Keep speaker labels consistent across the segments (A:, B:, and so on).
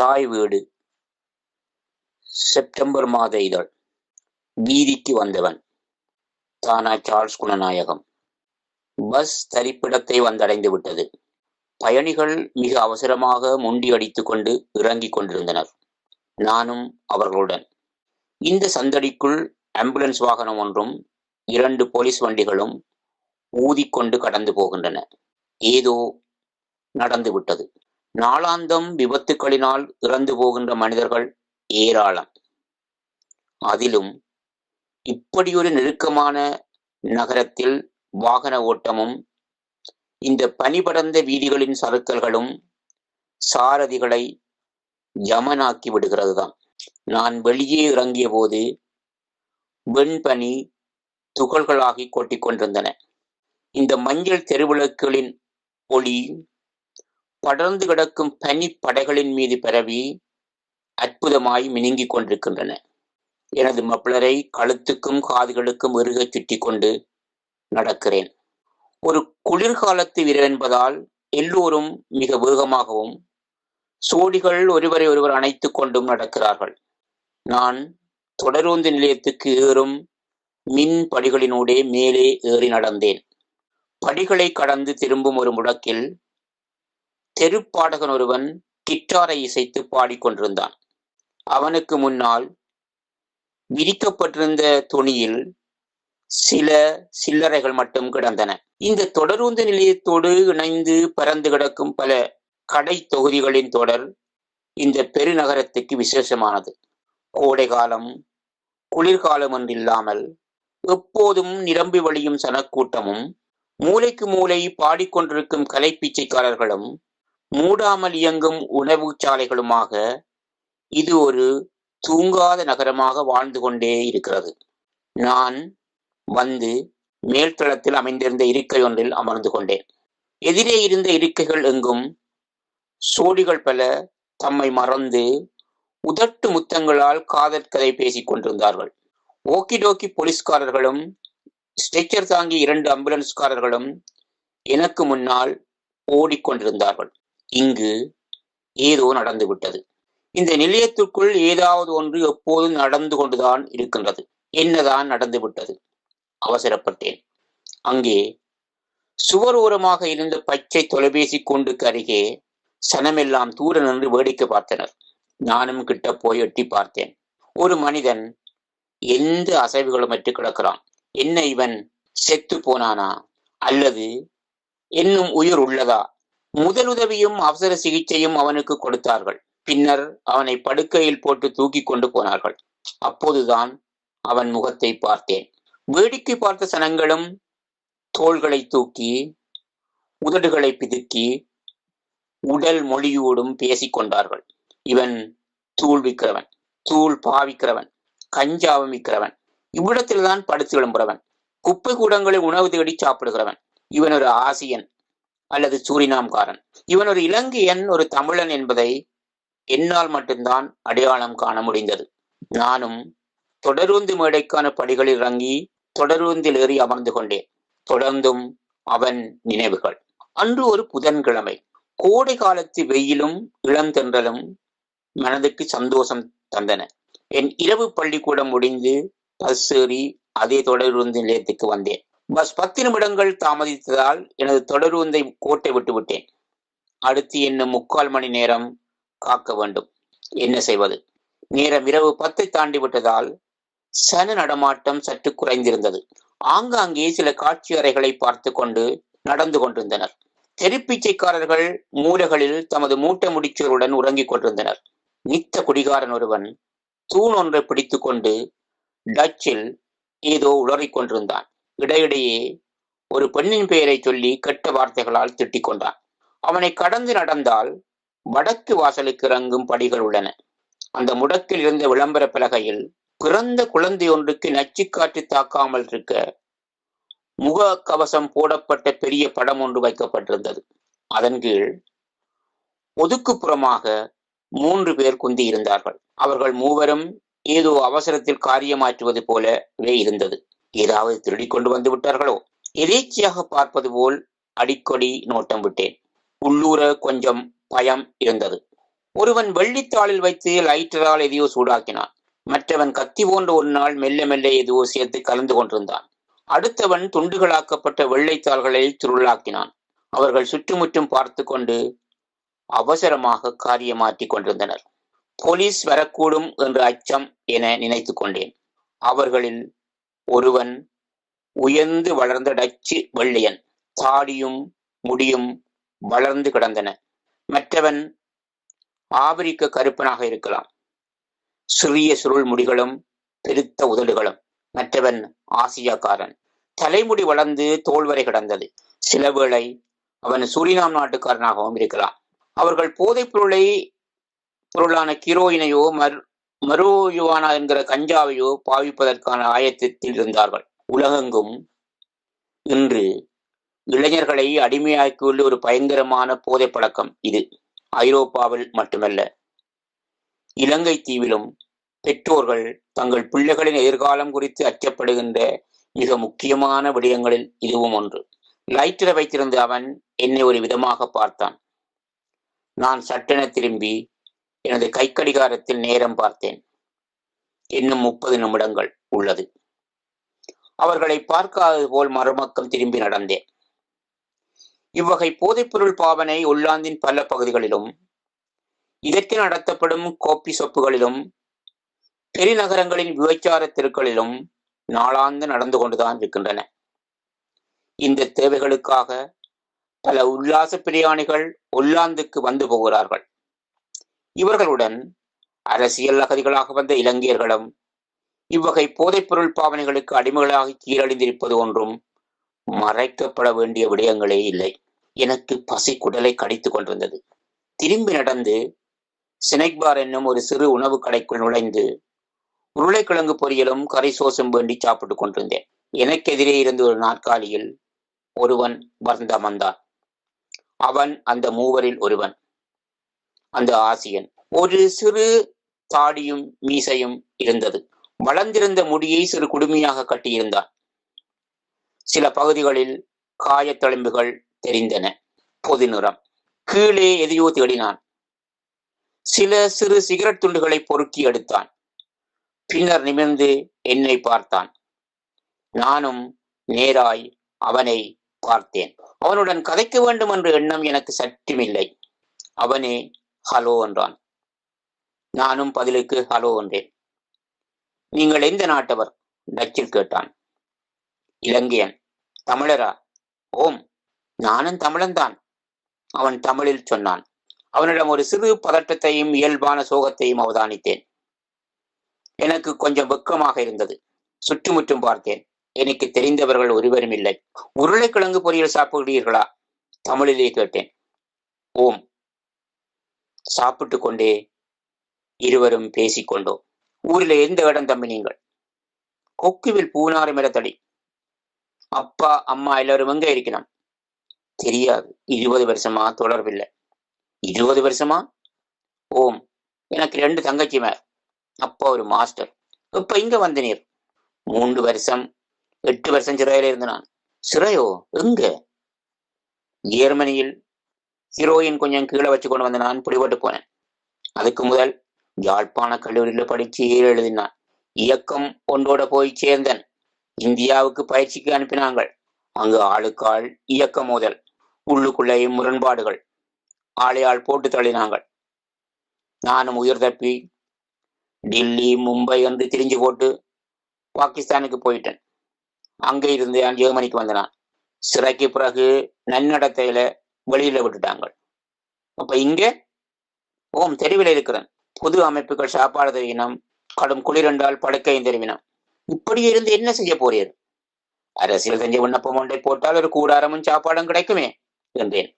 A: தாய் வீடு. செப்டம்பர் மாத இதழ். வீதிக்கு வந்தவன். தானா சார்ல்ஸ் குணநாயகம். பஸ் தரிப்பிடத்தை வந்தடைந்து விட்டது. பயணிகள் மிக அவசரமாக முண்டி அடித்துக் கொண்டு இறங்கிக் கொண்டிருந்தனர். நானும் அவர்களுடன். இந்த சந்தடிக்குள் ஆம்புலன்ஸ் வாகனம் ஒன்றும் இரண்டு போலீஸ் வண்டிகளும் ஊதிக்கொண்டு கடந்து போகின்றன. ஏதோ நடந்துவிட்டது. நாளாந்தம் விபத்துக்களினால் இறந்து போகின்ற மனிதர்கள் ஏராளம். அதிலும் இப்படியொரு நெருக்கமான நகரத்தில் வாகன ஓட்டமும் இந்த பனிபடர்ந்த வீதிகளின் சறுக்கல்களும் சாரதிகளை யமனாக்கி விடுகிறது தான் நான் வெளியே இறங்கிய போது வெண்பனி துகள்களாகி கொட்டிக்கொண்டிருந்தன இந்த மஞ்சள் தெருவிளக்குகளின் ஒளி படர்ந்து கிடக்கும் பனி படைகளின் மீது பரவி அற்புதமாய் மினுங்கிக் கொண்டிருக்கின்றன. எனது மப்ளரை கழுத்துக்கும் காதுகளுக்கும் இறுக சுற்றி கொண்டு நடக்கிறேன். ஒரு குளிர்காலத்து வீரர் என்பதால் எல்லோரும் மிக வேகமாகவும் சோடிகள் ஒருவரை ஒருவர் அணைத்துக் கொண்டும் நடக்கிறார்கள். நான் தொடருந்து நிலையத்துக்கு ஏறும் மின் படிகளினூடே மேலே ஏறி நடந்தேன். படிகளை கடந்து திரும்பும் ஒரு முடக்கில் தெருப்பாடகன் ஒருவன் கிட்டாரை இசைத்து பாடிக்கொண்டிருந்தான் அவனுக்கு முன்னால் விரிக்கப்பட்டிருந்த துணியில் சில சில்லறைகள் மட்டும் கிடந்தன. இந்த தொடருந்து நிலையத்தோடு இணைந்து பறந்து கிடக்கும் பல கடை தொகுதிகளின் தொடர் இந்த பெருநகரத்துக்கு விசேஷமானது. கோடை காலம் குளிர்காலம் என்றில்லாமல் எப்போதும் நிரம்பி வழியும் சனக்கூட்டமும் மூளைக்கு மூளை பாடிக்கொண்டிருக்கும் கலைப்பீச்சைக்காரர்களும் மூடாமல் இயங்கும் உணவு சாலைகளுமாக இது ஒரு தூங்காத நகரமாக வாழ்ந்து கொண்டே இருக்கிறது. நான் வந்து மேல்தளத்தில் அமைந்திருந்த இருக்கை ஒன்றில் அமர்ந்து கொண்டேன். எதிரே இருந்த இருக்கைகள் எங்கும் சோடிகள் பல தம்மை மறந்து உதட்டு முத்தங்களால் காதல் கதை பேசிக் கொண்டிருந்தார்கள். ஓக்கிடோக்கி போலீஸ்காரர்களும் ஸ்ட்ரெச்சர் தாங்கி இரண்டு ஆம்புலன்ஸ்காரர்களும் எனக்கு முன்னால் ஓடிக்கொண்டிருந்தார்கள் இங்கு ஏதோ நடந்துவிட்டது இந்த நிலையத்திற்குள் ஏதாவது ஒன்று எப்போதும் நடந்து கொண்டுதான் இருக்கின்றது. என்னதான் நடந்துவிட்டது அவசரப்பட்டேன். அங்கே சுவர் ஓரமாக இருந்த பச்சை தொலைபேசி கொண்டுக்கு அருகே சனமெல்லாம் தூர நின்று வேடிக்கை பார்த்தனர். நானும் கிட்ட போய் எட்டி பார்த்தேன். ஒரு மனிதன் எந்த அசைவுகளுமற்று கிடக்கிறான். என்ன இவன்? செத்து போனானா? அல்லது இன்னும் உயிர் உள்ளதா? முதலுதவியும் அவசர சிகிச்சையும் அவனுக்கு கொடுத்தார்கள். பின்னர் அவனை படுக்கையில் போட்டு தூக்கி கொண்டு போனார்கள். அப்போதுதான் அவன் முகத்தை பார்த்தேன். வேடிக்கை பார்த்த சனங்களும் தோள்களை தூக்கி உதடுகளை பிதுக்கி உடல் மொழியோடும் பேசிக் கொண்டார்கள். இவன் தூள் விற்கிறவன் தூள் பாவிக்கிறவன் கஞ்சாவும் விற்கிறவன் இவ்விடத்தில்தான் படுத்து விளம்புறவன் குப்பை கூடங்களில் உணவு தேடி சாப்பிடுகிறவன். இவன் ஒரு ஆசியன் அல்லது சூரினாம்காரன். இவன் ஒரு இலங்கையன் ஒரு தமிழன் என்பதை என்னால் மட்டும்தான் அடையாளம் காண முடிந்தது. நானும் தொடருந்து மேடைக்கான படிகளில் இறங்கி தொடருந்தில் ஏறி அமர்ந்து கொண்டேன். தொடர்ந்தும் அவன் நினைவுகள். அன்று ஒரு புதன்கிழமை. கோடை காலத்து வெயிலும் இளந்தென்றலும் மனதுக்கு சந்தோஷம் தந்தன. என் இரவு பள்ளிக்கூடம் முடிந்து பஸ் ஏறி அதே தொடருந்து நிலையத்துக்கு வந்தேன். பஸ் பத்து நிமிடங்கள் தாமதித்ததால் எனது தொடருந்தை கோட்டை விட்டு விட்டேன். அடுத்து இன்னும் முக்கால் மணி நேரம் காக்க வேண்டும். என்ன செய்வது? நேரம் இரவு பத்தை தாண்டி விட்டதால் சன நடமாட்டம் சற்று குறைந்திருந்தது. ஆங்காங்கே சில காட்சி அறைகளை பார்த்து கொண்டு நடந்து கொண்டிருந்தனர். தெருப்பிச்சைக்காரர்கள் மூலைகளில் தமது மூட்டை முடிச்சோருடன் உறங்கிக் கொண்டிருந்தனர். நித்த குடிகாரன் ஒருவன் தூண் ஒன்றை பிடித்துக் கொண்டு டச்சில் ஏதோ உளறிக் கொண்டிருந்தான். இடையிடையே ஒரு பெண்ணின் பெயரை சொல்லி கெட்ட வார்த்தைகளால் திட்டிக் கொண்டான் அவனை கடந்து நடந்தால் வடக்கு வாசலுக்கு இறங்கும் படிகள் உள்ளன. அந்த முடக்கில் இருந்த விளம்பர பலகையில் பிறந்த குழந்தை ஒன்றுக்கு நச்சுக்காற்று தாக்காமல் இருக்க முக கவசம் போடப்பட்ட பெரிய படம் ஒன்று வைக்கப்பட்டிருந்தது. அதன் கீழ் ஒதுக்குப்புறமாக மூன்று பேர் குந்தி இருந்தார்கள் அவர்கள் மூவரும் ஏதோ அவசரத்தில் காரியமாற்றுவது போலவே இருந்தது. ஏதாவது திருடி கொண்டு வந்து விட்டார்களோ? எதேச்சியாக பார்ப்பது போல் அடிக்கடி நோட்டம் விட்டேன். உள்ளூர கொஞ்சம் பயம் இருந்தது. ஒருவன் வெள்ளித்தாளில் வைத்து லைட்டரால் எதையோ சூடாக்கினான். மற்றவன் கத்தி போன்ற ஒரு நாள் மெல்ல மெல்ல எதுவோ சேர்த்து கலந்து கொண்டிருந்தான். அடுத்தவன் துண்டுகளாக்கப்பட்ட வெள்ளைத்தாள்களை சுருளாக்கினான். அவர்கள் சுற்றுமுற்றும் பார்த்து கொண்டு அவசரமாக காரியமாற்றி கொண்டிருந்தனர். போலீஸ் வரக்கூடும் என்ற அச்சம் என நினைத்து கொண்டேன். அவர்களில் ஒருவன் உயர்ந்து வளர்ந்த டச்சு வெள்ளையன். தாடியும் முடியும் வளர்ந்து கிடந்தன. மற்றவன் ஆபிரிக்க கருப்பனாக இருக்கலாம். சிறிய சுருள் முடிகளும் பெருத்த உதடுகளும். மற்றவன் ஆசியாக்காரன். தலைமுடி வளர்ந்து தோல் வரை கிடந்தது. சில வேளை அவன் சூரினாம் நாட்டுக்காரனாகவும் இருக்கலாம். அவர்கள் போதைப் பொருளை பொருளான கிரோயினையோ மர் மரோயுவானா என்கிற கஞ்சாவையோ பாவிப்பதற்கான ஆயத்தத்தில் இருந்தார்கள். உலகெங்கும் இன்று இளைஞர்களை அடிமையாக்கியுள்ள ஒரு பயங்கரமான போதை பழக்கம் இது. ஐரோப்பாவில் மட்டுமல்ல இலங்கை தீவிலும் பெற்றோர்கள் தங்கள் பிள்ளைகளின் எதிர்காலம் குறித்து அச்சப்படுகின்ற மிக முக்கியமான விடயங்களில் இதுவும் ஒன்று. லைட்டரை வைத்திருந்த அவன் என்னை ஒரு விதமாக பார்த்தான். நான் சட்டென திரும்பி எனது கைக்கடிகாரத்தில் நேரம் பார்த்தேன். இன்னும் முப்பது நிமிடங்கள் உள்ளது. அவர்களை பார்க்காதது போல் மறுபக்கம் திரும்பி நடந்தேன். இவ்வகை போதைப்பொருள் பாவனை உள்ளாந்தின் பல பகுதிகளிலும் இதற்கு நடத்தப்படும் கோப்பி சொப்புகளிலும் பெருநகரங்களின் விபச்சார தெருக்களிலும் நாளாந்து நடந்து கொண்டுதான் இருக்கின்றன. இந்த தேவைகளுக்காக பல உல்லாச பிரியாணிகள் ஒல்லாந்துக்கு வந்து போகிறார்கள். இவர்களுடன் அரசியல் அகதிகளாக வந்த இலங்கையர்களும் இவ்வகை போதைப்பொருள் பாவனைகளுக்கு அடிமைகளாக கீழழிந்திருப்பது ஒன்றும் மறைக்கப்பட வேண்டிய விடயங்களே இல்லை. எனக்கு பசி குடலை கடித்துக் கொண்டிருந்தது. திரும்பி நடந்து சினைக்பார் என்னும் ஒரு சிறு உணவு கடைக்குள் நுழைந்து உருளைக்கிழங்கு பொரியலும் கறி சோசும் வேண்டி சாப்பிட்டுக் கொண்டிருந்தேன். எனக்கு எதிரே இருந்த ஒரு நாற்காலியில் ஒருவன் வந்த வந்தான் அவன் அந்த மூவரில் ஒருவன். அந்த ஆசியன். ஒரு சிறு தாடியும் மீசையும் இருந்தது. வளர்ந்திருந்த முடியை சிறு குடுமையாக கட்டியிருந்தான் சில பகுதிகளில் காயத்தழும்புகள் தெரிந்தன. பொது நிறம். கீழே எதையோ தேடினான். சில சிறு சிகரெட் துண்டுகளை பொறுக்கி எடுத்தான். பின்னர் நிமிர்ந்து என்னை பார்த்தான். நானும் நேராய் அவனை பார்த்தேன். அவனுடன் கதைக்க வேண்டும் என்ற எண்ணம் எனக்கு சற்றுமில்லை. அவனே ஹலோ என்றான். நானும் பதிலுக்கு ஹலோ என்றேன். நீங்கள் எந்த நாட்டவர்? டச்சில் கேட்டான். இலங்கையன். தமிழரா? ஓம் நானும் தமிழன்தான் அவன் தமிழில் சொன்னான். அவனிடம் ஒரு சிறு பதட்டத்தையும் இயல்பான சோகத்தையும் அவதானித்தேன். எனக்கு கொஞ்சம் வெக்கமாக இருந்தது. சுற்றுமுற்றும் பார்த்தேன். எனக்கு தெரிந்தவர்கள் ஒருவரும் இல்லை. உருளைக்கிழங்கு பொரியல் சாப்பிடுகிறீர்களா? தமிழிலே கேட்டேன். ஓம் சாப்பிட்டு கொண்டே இருவரும் பேசிக்கொண்டோம் ஊரில் எந்த இடம் தம்பி நீங்கள்? கொக்குவில் பூனாறு மிரத்தடி அப்பா அம்மா எல்லாரும் எங்க இருக்கணும் தெரியாது. இருபது வருஷமா தொடர்பில்லை. இருபது வருஷமா? ஓம் எனக்கு ரெண்டு தங்கச்சி மேல். அப்பா ஒரு மாஸ்டர். இப்ப இங்க வந்து நீர் மூன்று வருஷம் எட்டு வருஷம் சிறையில இருந்து நான் சிறையோ? எங்க? ஜெர்மனியில் ஹீரோயின் கொஞ்சம் கீழே வச்சு கொண்டு வந்து நான் பிடிபட்டு போனேன். அதுக்கு முதல் யாழ்ப்பாண கல்லூரியில படிச்சு எழுதினான். இயக்கம் ஒன்றோட போய் சேர்ந்தன். இந்தியாவுக்கு பயிற்சிக்கு அனுப்பினாங்கள். அங்கு ஆளுக்காள் இயக்க மோதல் உள்ளுக்குள்ளேயும் முரண்பாடுகள் ஆளையால் போட்டு தள்ளினாங்கள். நானும் உயிர் தப்பி டில்லி மும்பை என்று திரிஞ்சு போட்டு பாகிஸ்தானுக்கு போயிட்டேன். அங்கே இருந்து நான் ஜெர்மனிக்கு வந்தனான் சிறைக்கு பிறகு நன்னடத்தையில வெளியில விட்டுட்டாங்க. அப்ப இங்க ஓம் தெருவில் இருக்கிறேன். பொது அமைப்புகள் சாப்பாடு தெரிவினம் கடும் குளிரென்றால் படுக்கையும் தெரிவினம். இப்படி இருந்து என்ன செய்ய போறீர்? அரசியல் செஞ்ச விண்ணப்பம் ஒன்றை போட்டால் ஒரு கூடாரமும் சாப்பாடும் கிடைக்குமே என்றேன்.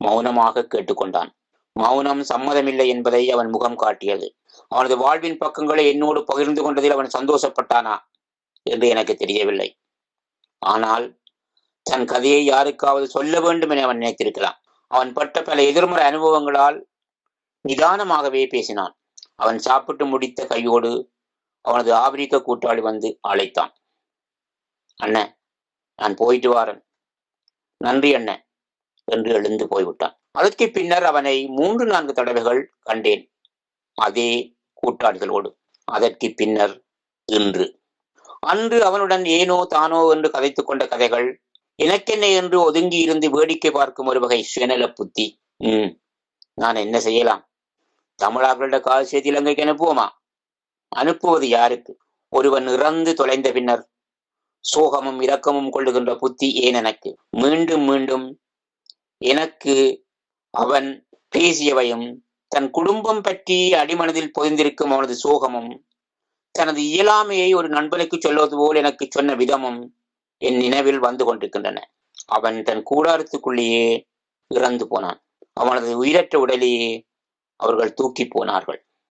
A: மௌனமாக கேட்டுக்கொண்டான். மௌனம் சம்மதமில்லை என்பதை அவன் முகம் காட்டியது. அவனது வாழ்வின் பக்கங்களை என்னோடு பகிர்ந்து கொண்டதில் அவன் சந்தோஷப்பட்டானா என்று எனக்கு தெரியவில்லை. ஆனால் தன் கதையை யாருக்காவது சொல்ல வேண்டும் என அவன் நினைத்திருக்கலாம் அவன் பட்ட பல எதிர்மறை அனுபவங்களால் நிதானமாகவே பேசினான். அவன் சாப்பிட்டு முடித்த கையோடு அவனது ஆப்பிரிக்க கூட்டாளி வந்து அழைத்தான். அண்ணன் நான் போயிட்டு வாரன். நன்றி அண்ணன் என்று எழுந்து போய்விட்டான். அதற்கு பின்னர் அவனை மூன்று நான்கு தடவைகள் கண்டேன் அதே கூட்டாளிகளோடு. அதற்கு பின்னர் இன்று. அன்று அவனுடன் ஏனோ தானோ என்று கதைத்துக் கொண்ட கதைகள் எனக்கென்ன என்று ஒதுங்கி இருந்து வேடிக்கை பார்க்கும் ஒரு வகை சுயநல புத்தி. உம். நான் என்ன செய்யலாம்? தமிழாக்களிட கால் செய்தி இலங்கைக்கு அனுப்புவோமா? அனுப்புவது யாருக்கு? ஒருவன் இறந்து தொலைந்த பின்னர் சோகமும் இரக்கமும் கொள்ளுகின்ற புத்தி ஏன் எனக்கு? மீண்டும் மீண்டும் எனக்கு அவன் பேசியவையும் தன் குடும்பம் பற்றி அடிமனதில் பொதிந்திருக்கும் அவனது சோகமும் தனது இயலாமையை ஒரு நண்பனுக்கு சொல்வது போல் எனக்கு சொன்ன விதமும் என் நினைவில் வந்து கொண்டிருக்கின்றன. அவன் தன் கூடாரத்துக்குள்ளேயே இறந்து போனான். அவனது உயிரற்ற உடலையே அவர்கள் தூக்கி போனார்கள்.